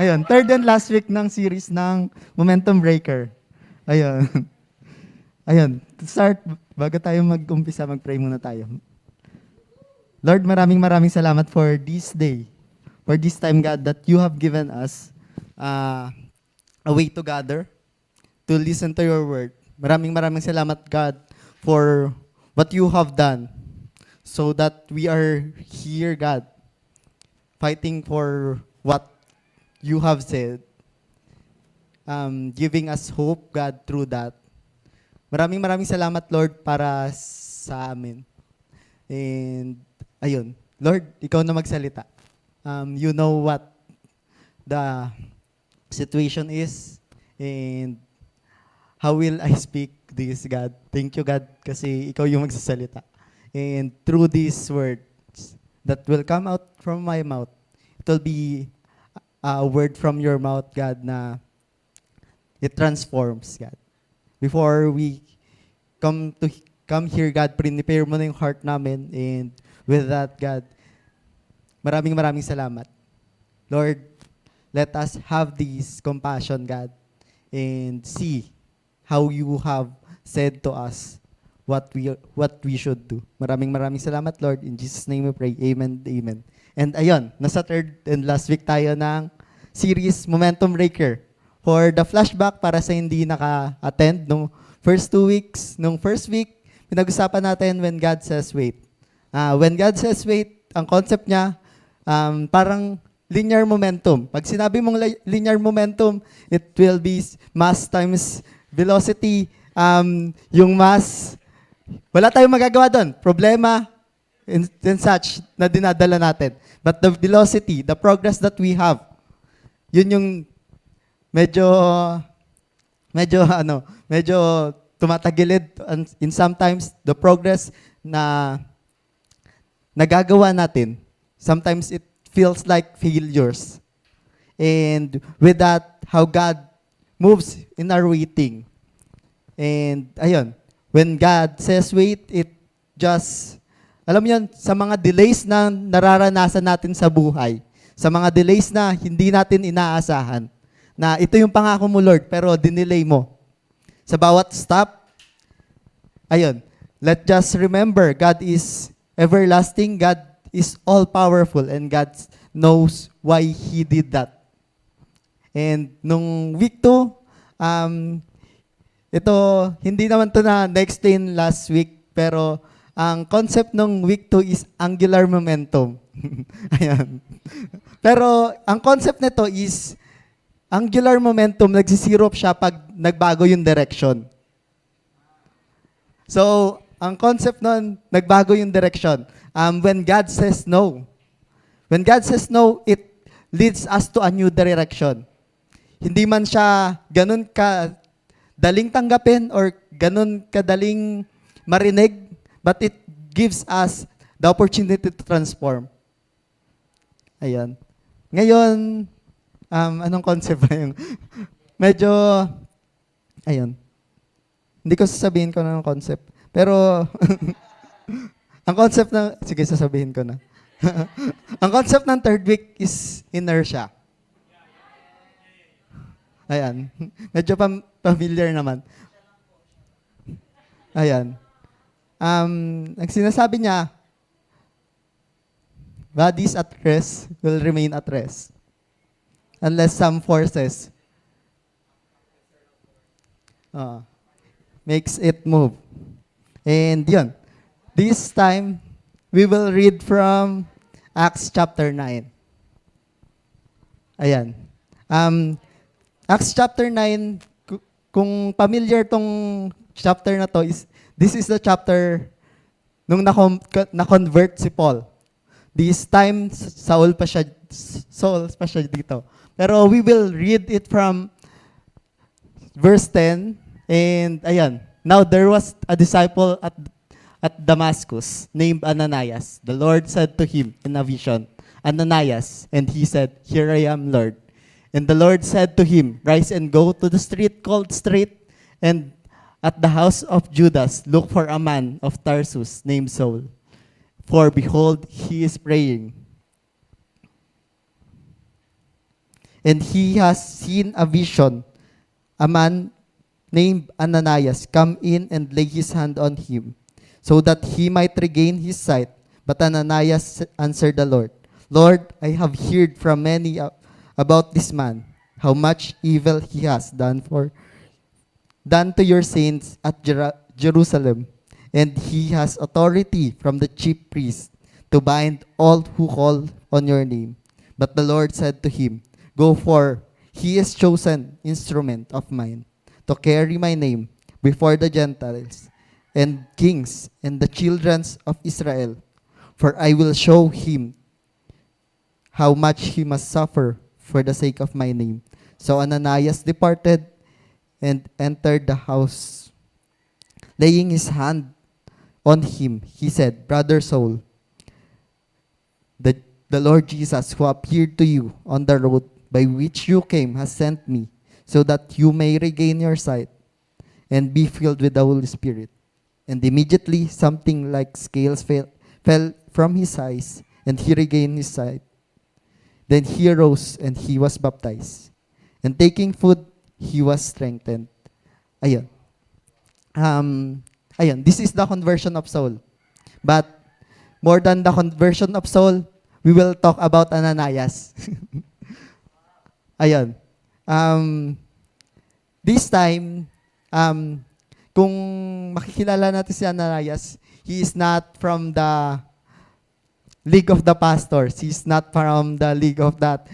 Ayun, third and last week ng series ng Momentum Breaker. Ayun. Ayun, start, bago tayo mag-umpisa, mag-pray muna tayo. Lord, maraming maraming salamat for this day, for this time, God, that you have given us uh, a way to gather, to listen to your word. Maraming maraming salamat, God, for what you have done so that we are here, God, fighting for what you have said, um, giving us hope, God, through that. Maraming maraming salamat, Lord, para sa amin. And, ayun, Lord, ikaw na magsalita. Um, you know what the situation is and how will I speak this, God? Thank you, God, kasi ikaw yung magsasalita. And through these words that will come out from my mouth, it will be a word from your mouth, God, na it transforms, God. Before we come to come here, God, prepare mo na yung heart namin. And with that, God, maraming maraming salamat. Lord, let us have this compassion, God, and see how you have said to us what we what we should do. Maraming maraming salamat, Lord. In Jesus' name we pray. Amen. Amen. And ayun, nasa third and last week tayo ng series Momentum Breaker. For the flashback para sa hindi naka-attend nung first two weeks, nung first week, pinag-usapan natin when God says wait. Ah, when God says wait, ang concept niya, um, parang linear momentum. Pag sinabi mong li- linear momentum, it will be mass times velocity. Um, yung mass, wala tayong magagawa doon. Problema and, and such na dinadala natin. But the velocity, the progress that we have, yun yung medyo medyo ano, medyo tumatagilid and in sometimes the progress na nagagawa natin, sometimes it feels like failures. And with that, how God moves in our waiting. And ayun, when God says wait, it just, alam yun, sa mga delays na nararanasan natin sa buhay, sa mga delays na hindi natin inaasahan, na ito yung pangako mo, Lord, pero dinelay mo. Sa bawat stop, ayun, let just remember, God is everlasting, God is all-powerful, and God knows why He did that. And nung week 2, um, ito, hindi naman to na na-explain last week, pero ang concept ng week 2 is angular momentum. Ayan. Pero ang concept nito is angular momentum, nagsisirop siya pag nagbago yung direction. So, ang concept nun, nagbago yung direction. Um, when God says no, when God says no, it leads us to a new direction. Hindi man siya ganun ka daling tanggapin or ganun kadaling marinig, but it gives us the opportunity to transform. Ayan. Ngayon, um, anong concept ba yung? Medyo, ayun. Hindi ko sasabihin ko na ng concept. Pero, ang concept na, sige, sasabihin ko na. ang concept ng third week is inertia. Ayan. Medyo pam- familiar naman. Ayan. Um, ang sinasabi niya, bodies at rest will remain at rest unless some forces uh, makes it move. And yun. This time, we will read from Acts chapter 9. Ayan. Um, Acts chapter 9, ku- kung familiar tong chapter na to, is, this is the chapter nung na-convert si Paul. This time, Saul pa siya, Saul pa siya dito. Pero we will read it from verse 10. And ayan, now there was a disciple at, at Damascus named Ananias. The Lord said to him in a vision, Ananias. And he said, Here I am, Lord. And the Lord said to him, Rise and go to the street called Straight, and at the house of Judas, look for a man of Tarsus named Saul. For behold, he is praying. and he has seen a vision. A man named Ananias come in and lay his hand on him, so that he might regain his sight. But Ananias answered the Lord, Lord, I have heard from many about this man, how much evil he has done for done to your saints at Jera- Jerusalem, and he has authority from the chief priest to bind all who call on your name. But the Lord said to him, Go for he is chosen instrument of mine to carry my name before the Gentiles and kings and the children of Israel. For I will show him how much he must suffer for the sake of my name. So Ananias departed and entered the house. Laying his hand on him, he said, Brother Saul, the, the Lord Jesus who appeared to you on the road by which you came has sent me so that you may regain your sight and be filled with the Holy Spirit. And immediately something like scales fell, fell from his eyes and he regained his sight. Then he arose and he was baptized. And taking food, he was strengthened. Ayun. Um, ayun, this is the conversion of Saul. But more than the conversion of Saul, we will talk about Ananias. ayun. Um, this time, um, kung makikilala natin si Ananias, he is not from the League of the Pastors. He's not from the League of that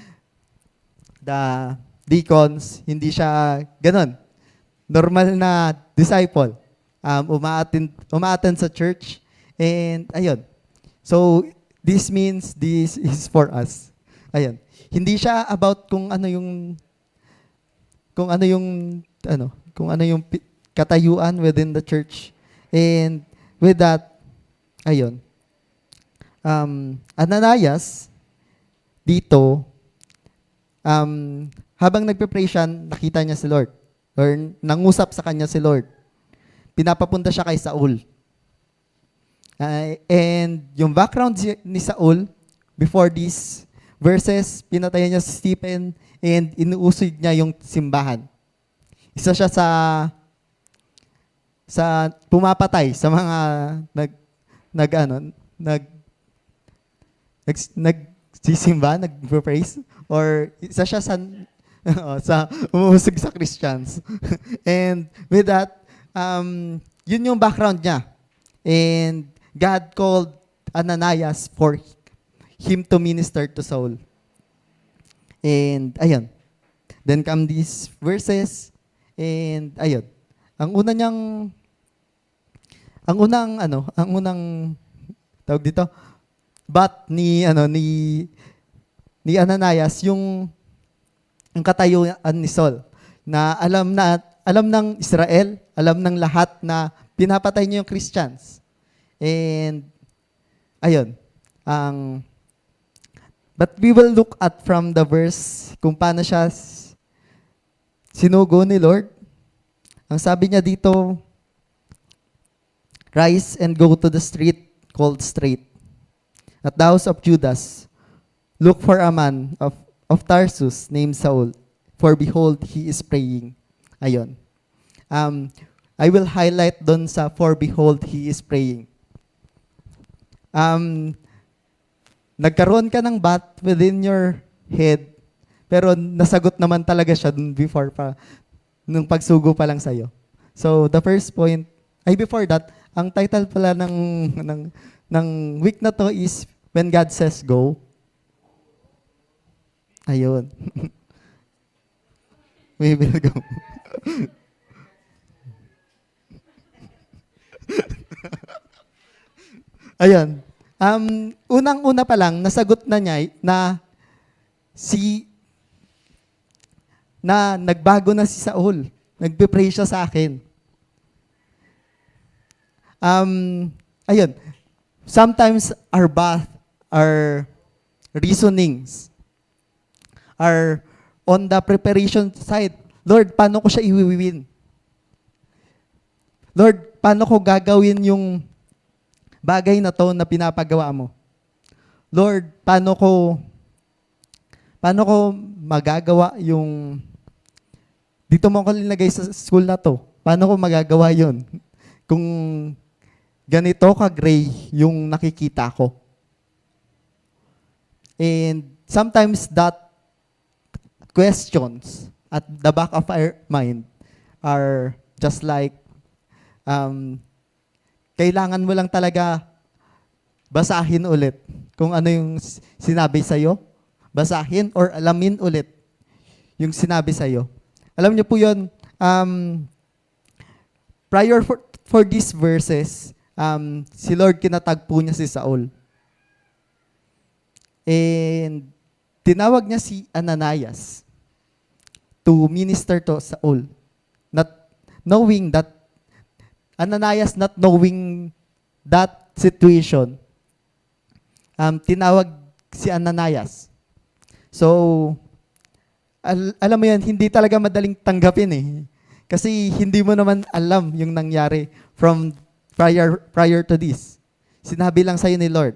the deacons. Hindi siya ganun. Normal na disciple. Um, umaattend, umaattend sa church. And ayun. So, this means this is for us. Ayun. Hindi siya about kung ano yung kung ano yung ano, kung ano yung katayuan within the church. And with that, ayun. Um, Ananias dito um, habang nagpe-pray siya, nakita niya si Lord. Or nangusap sa kanya si Lord. Pinapapunta siya kay Saul. Uh, and yung background ni Saul, before these verses, pinatayan niya si Stephen and inuusig niya yung simbahan. Isa siya sa sa pumapatay sa mga nag nag ano nag nag nagsisimba, nagpo-praise or isa siya sa sa umuusig sa Christians. And with that, um, yun yung background niya. And God called Ananias for him to minister to Saul. And ayun. Then come these verses and ayun. Ang una niyang ang unang ano, ang unang tawag dito, but ni ano ni ni Ananias yung ang katayuan ni Saul na alam na alam ng Israel, alam ng lahat na pinapatay niya yung Christians. And ayun, ang But we will look at from the verse kung paano siya sinugo ni Lord. Ang sabi niya dito, Rise and go to the street called Straight. At the house of Judas, look for a man of, of Tarsus named Saul, for behold, he is praying. Ayon. Um, I will highlight doon sa for behold, he is praying. Um, nagkaroon ka ng bat within your head, pero nasagot naman talaga siya dun before pa, nung pagsugo pa lang sa'yo. So, the first point, ay before that, ang title pala ng, ng, ng week na to is When God Says Go. Ayun. We will. Ayun. Um, unang-una pa lang, nasagot na niya na si na nagbago na si Saul. Nagpe-pray siya sa akin. Um, ayun. Sometimes our bath, our reasonings are on the preparation side. Lord, paano ko siya iwiwin? Lord, paano ko gagawin yung bagay na to na pinapagawa mo? Lord, paano ko paano ko magagawa yung dito mo ko linagay sa school na to. Paano ko magagawa yon kung ganito ka-gray yung nakikita ko? And sometimes that questions at the back of our mind are just like um, kailangan mo lang talaga basahin ulit kung ano yung sinabi sa'yo. Basahin or alamin ulit yung sinabi sa'yo. Alam niyo po yun, um, prior for, for these verses, um, si Lord kinatagpo niya si Saul. And tinawag niya si Ananias to minister to Saul. Not knowing that Ananias not knowing that situation, um, tinawag si Ananias. So, al- alam mo yan, hindi talaga madaling tanggapin eh. Kasi hindi mo naman alam yung nangyari from prior, prior to this. Sinabi lang sa'yo ni Lord.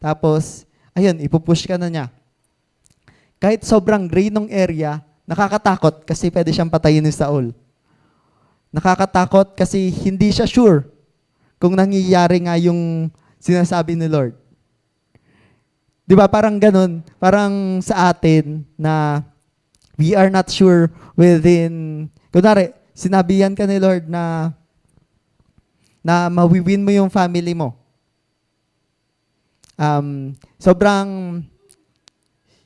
Tapos, ayun, ipupush ka na niya. Kahit sobrang gray nung area, nakakatakot kasi pwede siyang patayin ni Saul. Nakakatakot kasi hindi siya sure kung nangyayari nga yung sinasabi ni Lord. Di ba parang ganun, parang sa atin na we are not sure within, kunwari, sinabihan ka ni Lord na na mawiwin mo yung family mo. Um, sobrang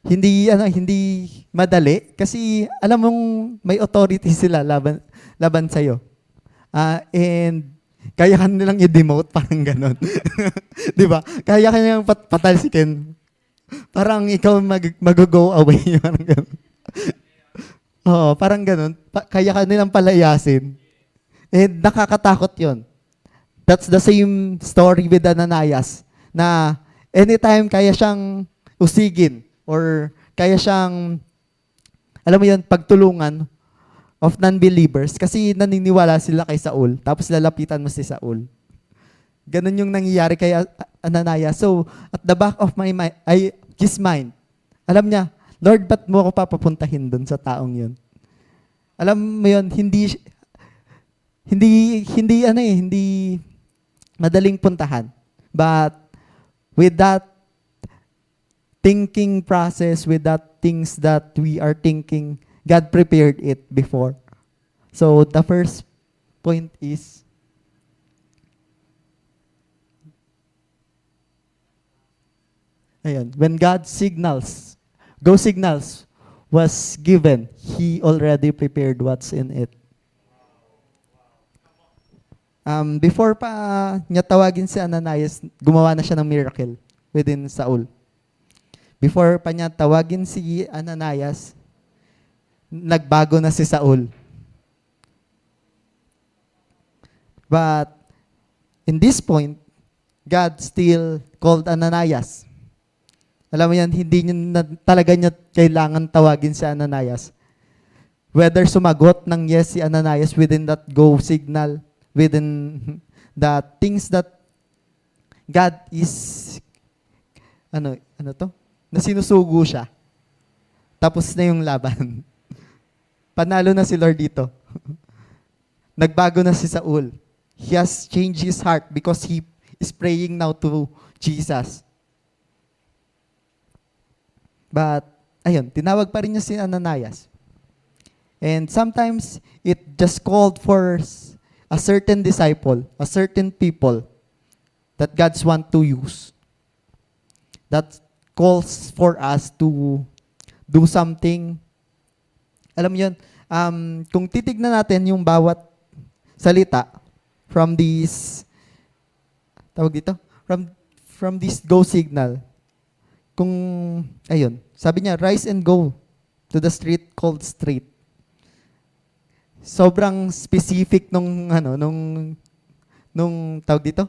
hindi ano hindi madali kasi alam mong may authority sila laban laban sa iyo. and kaya ka nilang i-demote parang ganon. 'Di ba? Kaya ka nilang pat patalsikin. Parang ikaw mag mag-go away parang ganon. Oo, parang ganon. Pa- kaya ka nilang palayasin. And nakakatakot 'yon. That's the same story with Ananias na anytime kaya siyang usigin or kaya siyang alam mo 'yon, pagtulungan of non-believers kasi naniniwala sila kay Saul tapos lalapitan mo si Saul. Ganun yung nangyayari kay Ananias. So, at the back of my mind, ay, his mind, alam niya, Lord, ba't mo ako papapuntahin dun sa taong yun? Alam mo yun, hindi, hindi, hindi, ano eh, hindi madaling puntahan. But, with that thinking process, with that things that we are thinking, God prepared it before. So, the first point is, Ayan. When God signals, go signals was given, He already prepared what's in it. Um, before pa niya tawagin si Ananias, gumawa na siya ng miracle within Saul. Before pa niya tawagin si Ananias, nagbago na si Saul. But in this point, God still called Ananias. Alam mo yan, hindi niya na, talaga niya kailangan tawagin si Ananias. Whether sumagot ng yes si Ananias within that go signal, within the things that God is, ano, ano to? Na sinusugo siya. Tapos na yung laban. Panalo na si Lord dito. Nagbago na si Saul. He has changed his heart because he is praying now to Jesus. But, ayun, tinawag pa rin niya si Ananias. And sometimes, it just called for a certain disciple, a certain people that God's want to use. That calls for us to do something. Alam yun, um, kung titignan natin yung bawat salita from this, tawag dito, from, from this go signal, kung, ayun, sabi niya, rise and go to the street called street. Sobrang specific nung, ano, nung, nung, tawag dito,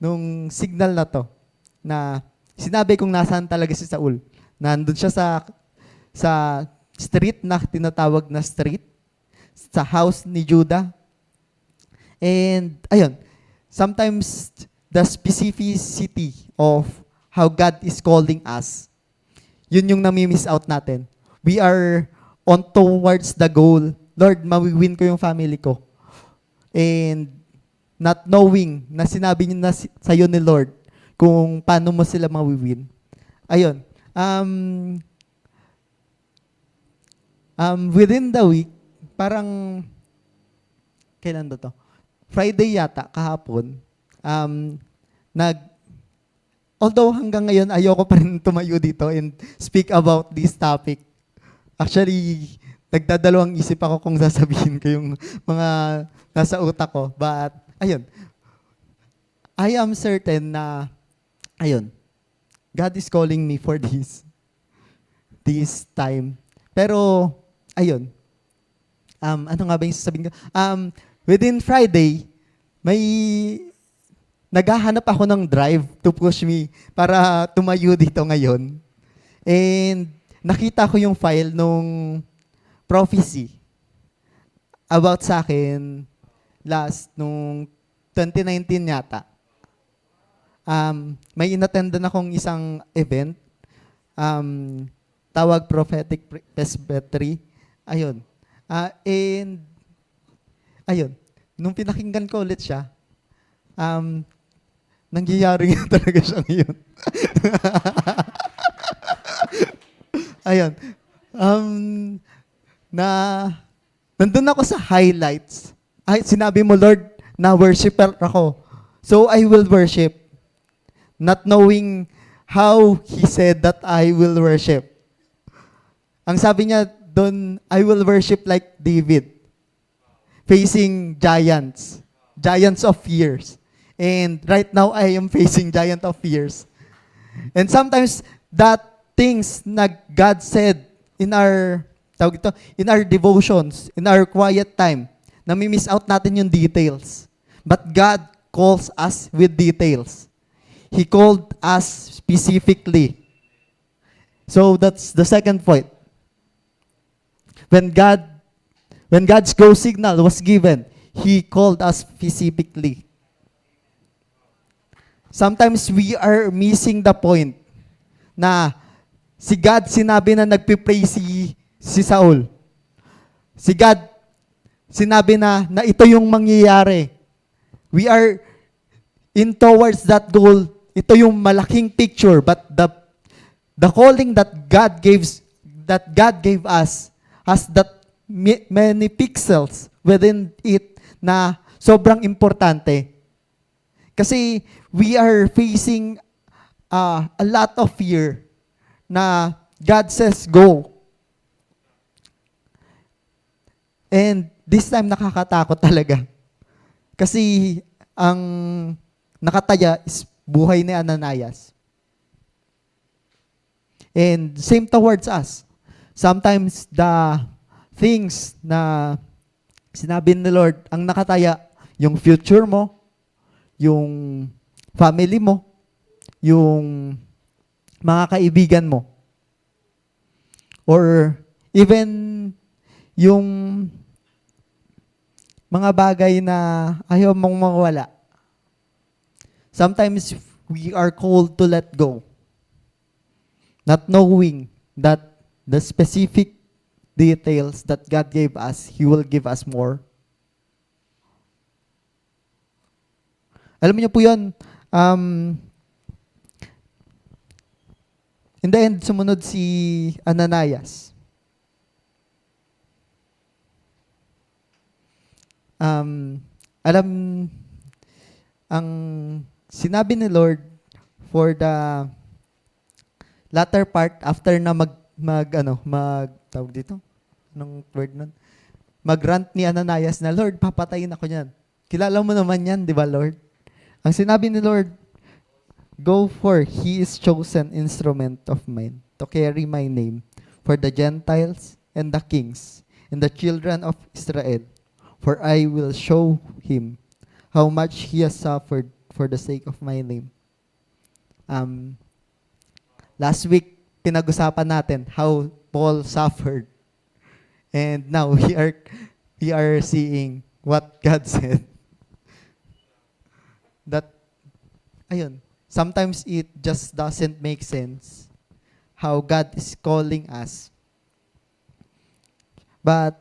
nung signal na to, na sinabi kung nasaan talaga si Saul. Nandun siya sa, sa street na tinatawag na street, sa house ni Judah. And, ayun, sometimes the specificity of how God is calling us, yun yung nami-miss out natin. We are on towards the goal. Lord, mawiwin ko yung family ko. And not knowing na sinabi niyo na sa'yo ni Lord kung paano mo sila mawiwin. Ayun. Um, um, within the week, parang, kailan to? Friday yata, kahapon, um, nag, although hanggang ngayon, ayoko pa rin tumayo dito and speak about this topic. Actually, nagdadalawang isip ako kung sasabihin ko yung mga nasa utak ko. But, ayun. I am certain na, ayun, God is calling me for this. This time. Pero, ayun. Um, ano nga ba yung sasabihin ko? Um, within Friday, may naghahanap ako ng drive to push me para tumayo dito ngayon. And nakita ko yung file nung prophecy about sa akin last nung 2019 yata. Um, may inattendan akong isang event. Um, tawag prophetic Pre- presbytery. Ayun. Ah, and ayun. Nung pinakinggan ko ulit siya, um, nangyayari nga talaga siya ngayon. ayun. Um, na nandun ako sa highlights. Ay, sinabi mo, Lord, na worshiper ako. So I will worship. Not knowing how He said that I will worship. Ang sabi niya doon, I will worship like David. Facing giants. Giants of fears. And right now, I am facing giant of fears. And sometimes, that things na God said in our, tawag ito, in our devotions, in our quiet time, nami-miss out natin yung details. But God calls us with details. He called us specifically. So that's the second point. When God when God's go signal was given, He called us specifically. Sometimes we are missing the point na si God sinabi na nagpipray si, si Saul. Si God sinabi na na ito yung mangyayari. We are in towards that goal. Ito yung malaking picture but the the calling that God gives that God gave us has that many pixels within it na sobrang importante. Kasi we are facing uh, a lot of fear na God says go. And this time nakakatakot talaga. Kasi ang nakataya is buhay ni Ananias. And same towards us. Sometimes the things na sinabi ni Lord, ang nakataya, yung future mo, yung family mo, yung mga kaibigan mo, or even yung mga bagay na ayaw mong mawala. Sometimes we are called to let go. Not knowing that the specific details that God gave us, He will give us more. Alam niyo po yun, um, in the end, sumunod si Ananias. Um, alam, ang sinabi ni Lord for the latter part after na mag mag ano mag tawag dito? Anong word nun? Magrant ni Ananias na Lord papatayin ako niyan. Kilala mo naman yan di ba Lord? Ang sinabi ni Lord go for he is chosen instrument of mine to carry my name for the Gentiles and the kings and the children of Israel for I will show him how much he has suffered for the sake of my name um Last week, pinag-usapan natin how Paul suffered. And now we are we are seeing what God said. That ayun, sometimes it just doesn't make sense how God is calling us. But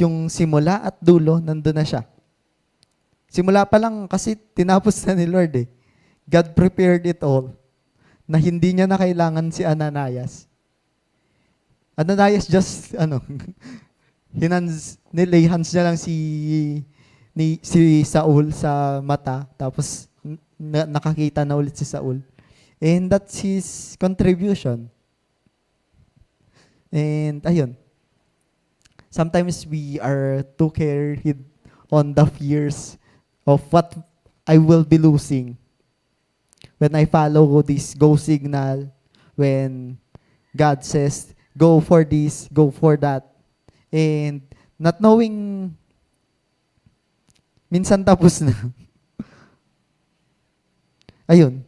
yung simula at dulo, nandun na siya. Simula pa lang kasi tinapos na ni Lord eh. God prepared it all na hindi niya na kailangan si Ananias. Ananias just, ano, hinans, nilay hands niya lang si, ni, si Saul sa mata, tapos na, nakakita na ulit si Saul. And that's his contribution. And ayun. Sometimes we are too carried on the fears of what I will be losing when I follow this go signal, when God says, go for this, go for that. And not knowing, minsan tapos na. Ayun.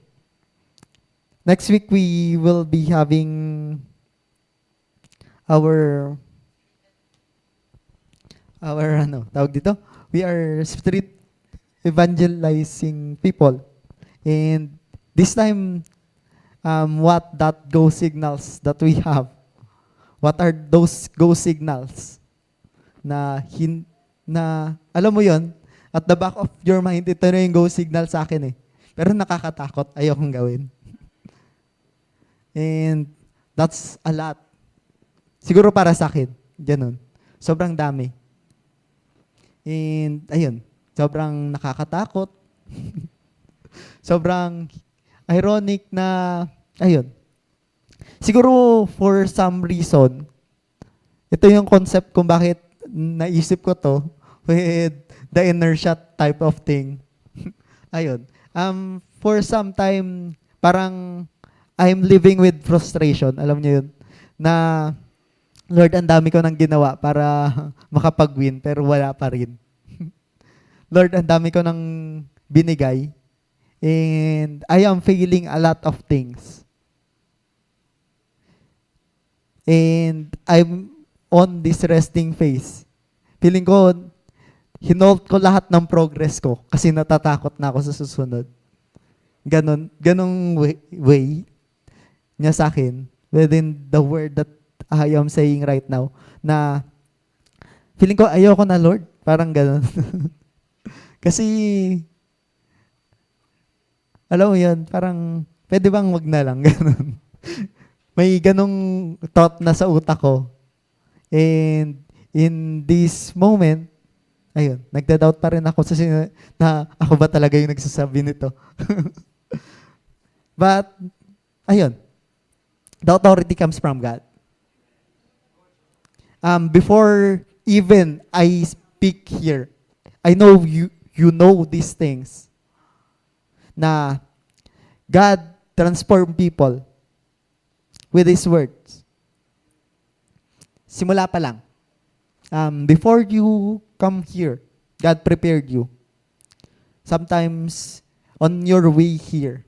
Next week, we will be having our our ano, tawag dito? We are street evangelizing people. And this time, um, what that go signals that we have? What are those go signals? Na, hin, na alam mo yon at the back of your mind, ito na yung go signal sa akin eh. Pero nakakatakot, ayokong gawin. And that's a lot. Siguro para sa akin, ganun. Sobrang dami. And ayun, sobrang nakakatakot. sobrang ironic na, ayun. Siguro for some reason, ito yung concept kung bakit naisip ko to with the inertia type of thing. ayun. Um, for some time, parang I'm living with frustration. Alam niyo yun? Na, Lord, ang dami ko nang ginawa para makapag-win, pero wala pa rin. Lord, ang dami ko nang binigay, and I am failing a lot of things. And I'm on this resting phase. Feeling ko, hinold ko lahat ng progress ko kasi natatakot na ako sa susunod. Ganon, ganong way, way niya sa akin within the word that I am saying right now na feeling ko ayoko na Lord. Parang ganon. kasi alam mo yun, parang pwede bang wag na lang, ganon. May ganong thought na sa utak ko. And in this moment, ayun, nagda-doubt pa rin ako sa sin- na ako ba talaga yung nagsasabi nito. But, ayun, the authority comes from God. Um, before even I speak here, I know you you know these things. Na God transform people with His words. Simula pa lang. Um, before you come here, God prepared you. Sometimes on your way here,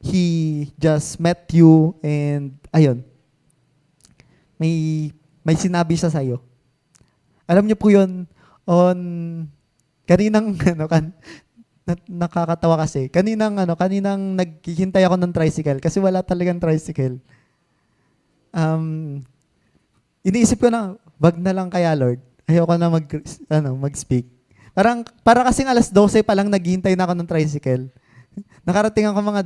He just met you and ayun, may may sinabi siya sa'yo. Alam niyo po yun, on, kaninang, ano, kan, na, nakakatawa kasi, kaninang, ano, kaninang naghihintay ako ng tricycle, kasi wala talagang tricycle. Um, iniisip ko na, wag na lang kaya, Lord. Ayoko na mag, ano, mag-speak. Parang, para kasing alas 12 pa lang naghihintay na ako ng tricycle. Nakarating ako mga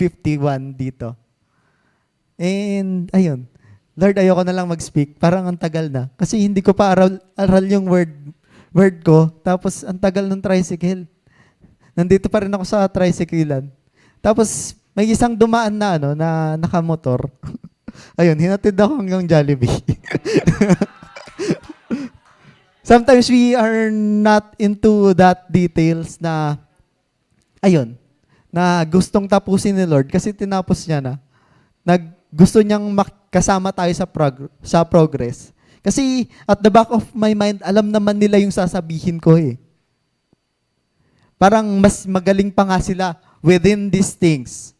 12.51 dito. And, ayun. Lord, ayoko na lang mag-speak. Parang ang tagal na. Kasi hindi ko pa aral, aral yung word, word ko. Tapos, ang tagal ng tricycle. Nandito pa rin ako sa tricyclean. Tapos, may isang dumaan na, ano, na nakamotor. ayun, hinatid ako hanggang Jollibee. Sometimes we are not into that details na, ayun, na gustong tapusin ni Lord kasi tinapos niya na. Nag, gusto niyang kasama tayo sa, prog- sa progress. Kasi at the back of my mind, alam naman nila yung sasabihin ko eh. Parang mas magaling pa nga sila within these things.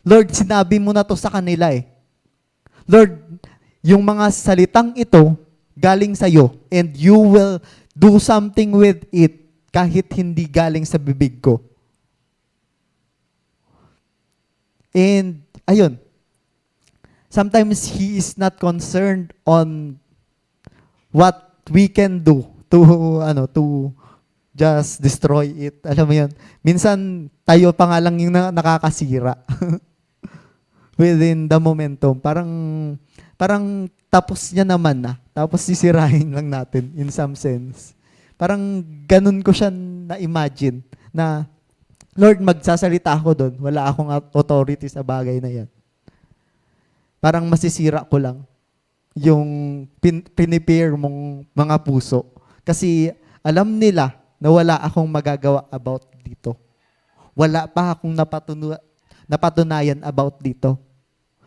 Lord, sinabi mo na to sa kanila eh. Lord, yung mga salitang ito, galing sa iyo and you will do something with it kahit hindi galing sa bibig ko. And ayun, sometimes He is not concerned on what we can do to, ano, to just destroy it. Alam mo yun? Minsan, tayo pa nga lang yung na- nakakasira. Within the momentum. Parang, parang tapos niya naman na. Tapos sisirahin lang natin in some sense. Parang ganun ko siya na-imagine na Lord, magsasalita ako doon. Wala akong authority sa bagay na yan. Parang masisira ko lang yung pin- pinipare mong mga puso. Kasi alam nila na wala akong magagawa about dito. Wala pa akong napatunu- napatunayan about dito.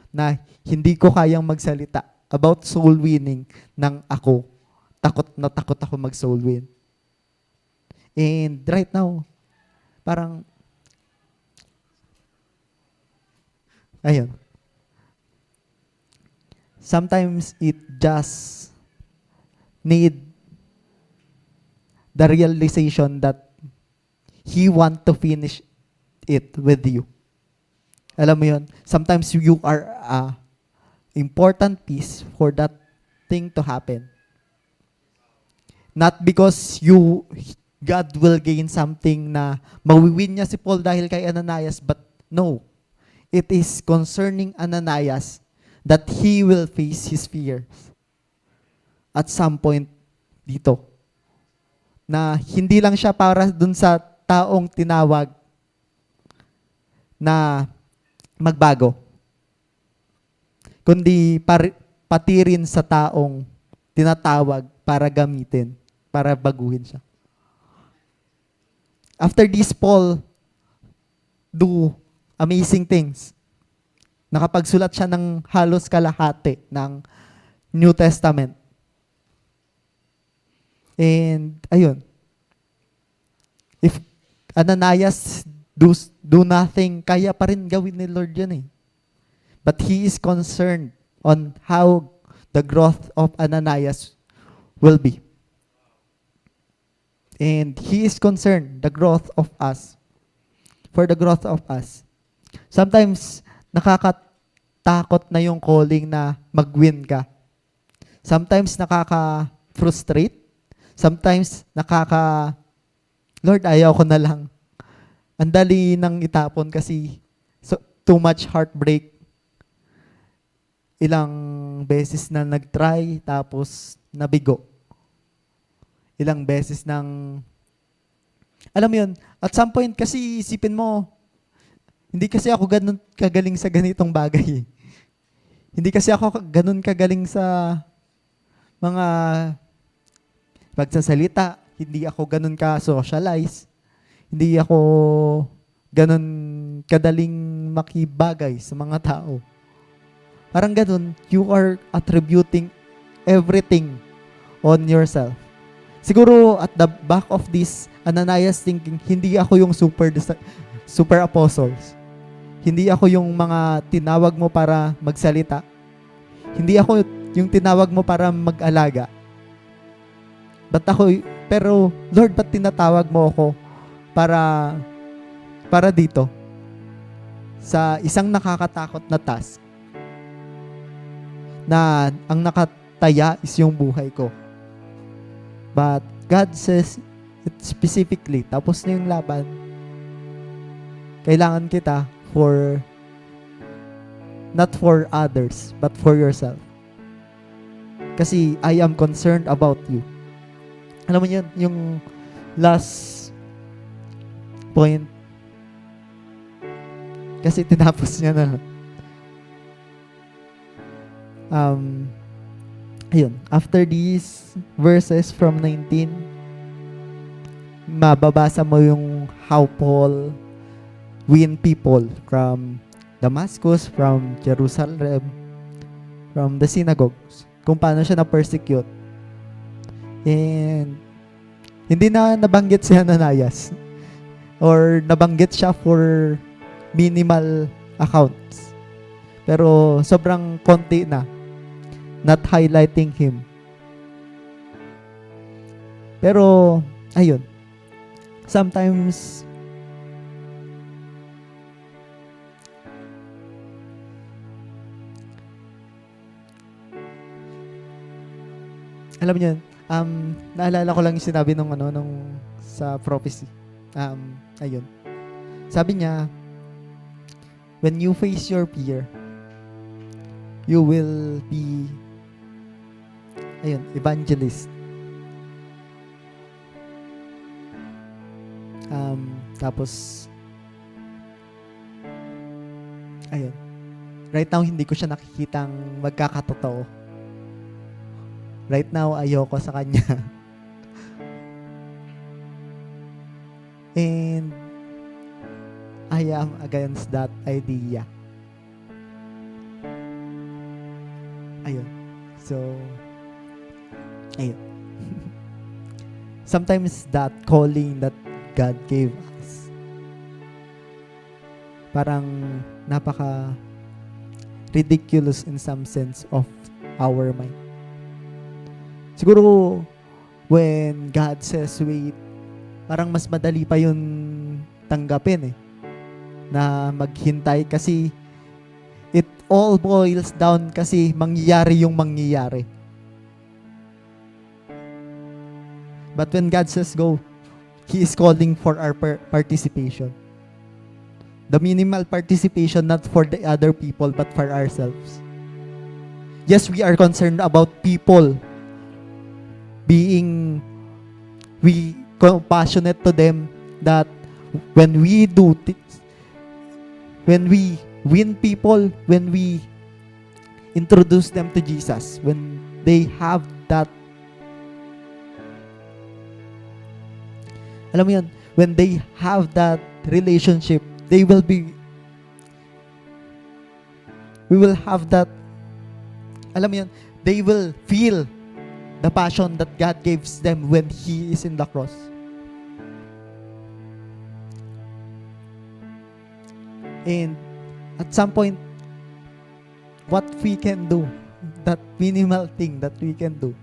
Na hindi ko kayang magsalita about soul winning ng ako. Takot na takot ako mag soul win. And right now, parang Ayun. Sometimes it just need the realization that He want to finish it with you. Alam mo yun? Sometimes you are a important piece for that thing to happen. Not because you, God will gain something na mawiwin niya si Paul dahil kay Ananias, but no. It is concerning Ananias that he will face his fears at some point dito. Na hindi lang siya para dun sa taong tinawag na magbago, kundi pari, pati rin sa taong tinatawag para gamitin, para baguhin siya. After this, Paul do amazing things. Nakapagsulat siya ng halos kalahati ng New Testament. And, ayun. If Ananias do, do nothing, kaya pa rin gawin ni Lord yan eh. But he is concerned on how the growth of Ananias will be. And he is concerned the growth of us, for the growth of us. Sometimes, nakakatakot na yung calling na mag-win ka. Sometimes, nakaka-frustrate. Sometimes, nakaka, Lord, ayaw ko na lang. Ang dali nang itapon kasi so, too much heartbreak. Ilang beses na nag-try, tapos nabigo. Ilang beses nang, alam mo yun, at some point kasi isipin mo, hindi kasi ako ganun kagaling sa ganitong bagay. Hindi kasi ako ganun kagaling sa mga pagsasalita. Hindi ako ganun ka-socialize. Hindi ako ganun kadaling makibagay sa mga tao. Parang ganun, you are attributing everything on yourself. Siguro at the back of this, Ananias thinking, hindi ako yung super super apostles. Hindi ako yung mga tinawag mo para magsalita. Hindi ako yung tinawag mo para mag-alaga. But ako, pero Lord, ba't tinatawag mo ako para para dito? Sa isang nakakatakot na task na ang nakataya is yung buhay ko. But God says it specifically, tapos na yung laban, kailangan kita for not for others, but for yourself. Kasi I am concerned about you. Alam mo yun, yung last point, kasi tinapos niya na Um, ayun, after these verses from 19, mababasa mo yung how Paul win people from Damascus, from Jerusalem, from the synagogues, kung paano siya na-persecute. And hindi na nabanggit si Ananias or nabanggit siya for minimal accounts. Pero sobrang konti na not highlighting him. Pero ayun. Sometimes alam niyo, um, naalala ko lang yung sinabi nung ano, nung sa prophecy. Um, ayun. Sabi niya, when you face your fear, you will be, ayun, evangelist. Um, tapos, ayun. Right now, hindi ko siya nakikitang magkakatotoo. Right now, ayoko sa kanya. And I am against that idea. Ayun. So, ayun. Sometimes that calling that God gave us, parang napaka ridiculous in some sense of our mind. Siguro, when God says wait, parang mas madali pa yun tanggapin eh. Na maghintay kasi it all boils down kasi mangyayari yung mangyayari. But when God says go, He is calling for our par- participation. The minimal participation not for the other people but for ourselves. Yes, we are concerned about people being we compassionate to them that when we do things, when we win people, when we introduce them to Jesus, when they have that alam mo yun, when they have that relationship, they will be we will have that alam mo yun, they will feel the passion that God gives them when He is in the cross. And at some point, what we can do, that minimal thing that we can do,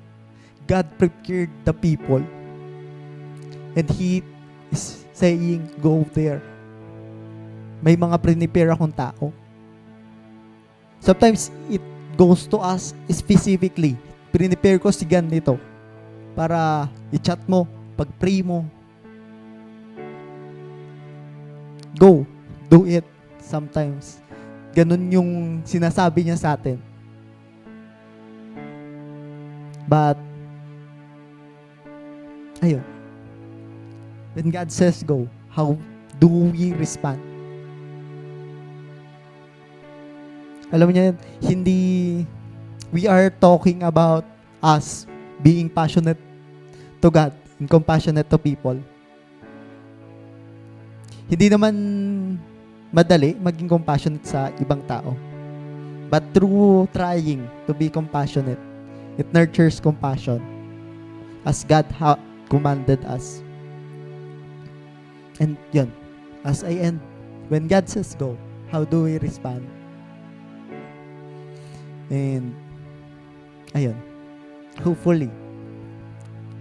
God prepared the people. And He is saying, go there. May mga prepare akong tao. Sometimes, it goes to us specifically. Prepare ko si ganito para i-chat mo, pag-pray mo. Go. Do it sometimes. Ganun yung sinasabi niya sa atin. But, ayun. When God says go, how do we respond? Alam niya, hindi, we are talking about us being passionate to God and compassionate to people. Hindi naman madali maging compassionate sa ibang tao. But through trying to be compassionate, it nurtures compassion as God ha- commanded us. And yun, as I end, when God says go, how do we respond? And, ayun, hopefully,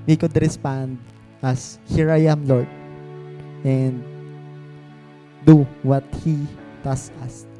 we could respond as, Here I am, Lord, and do what He tasked us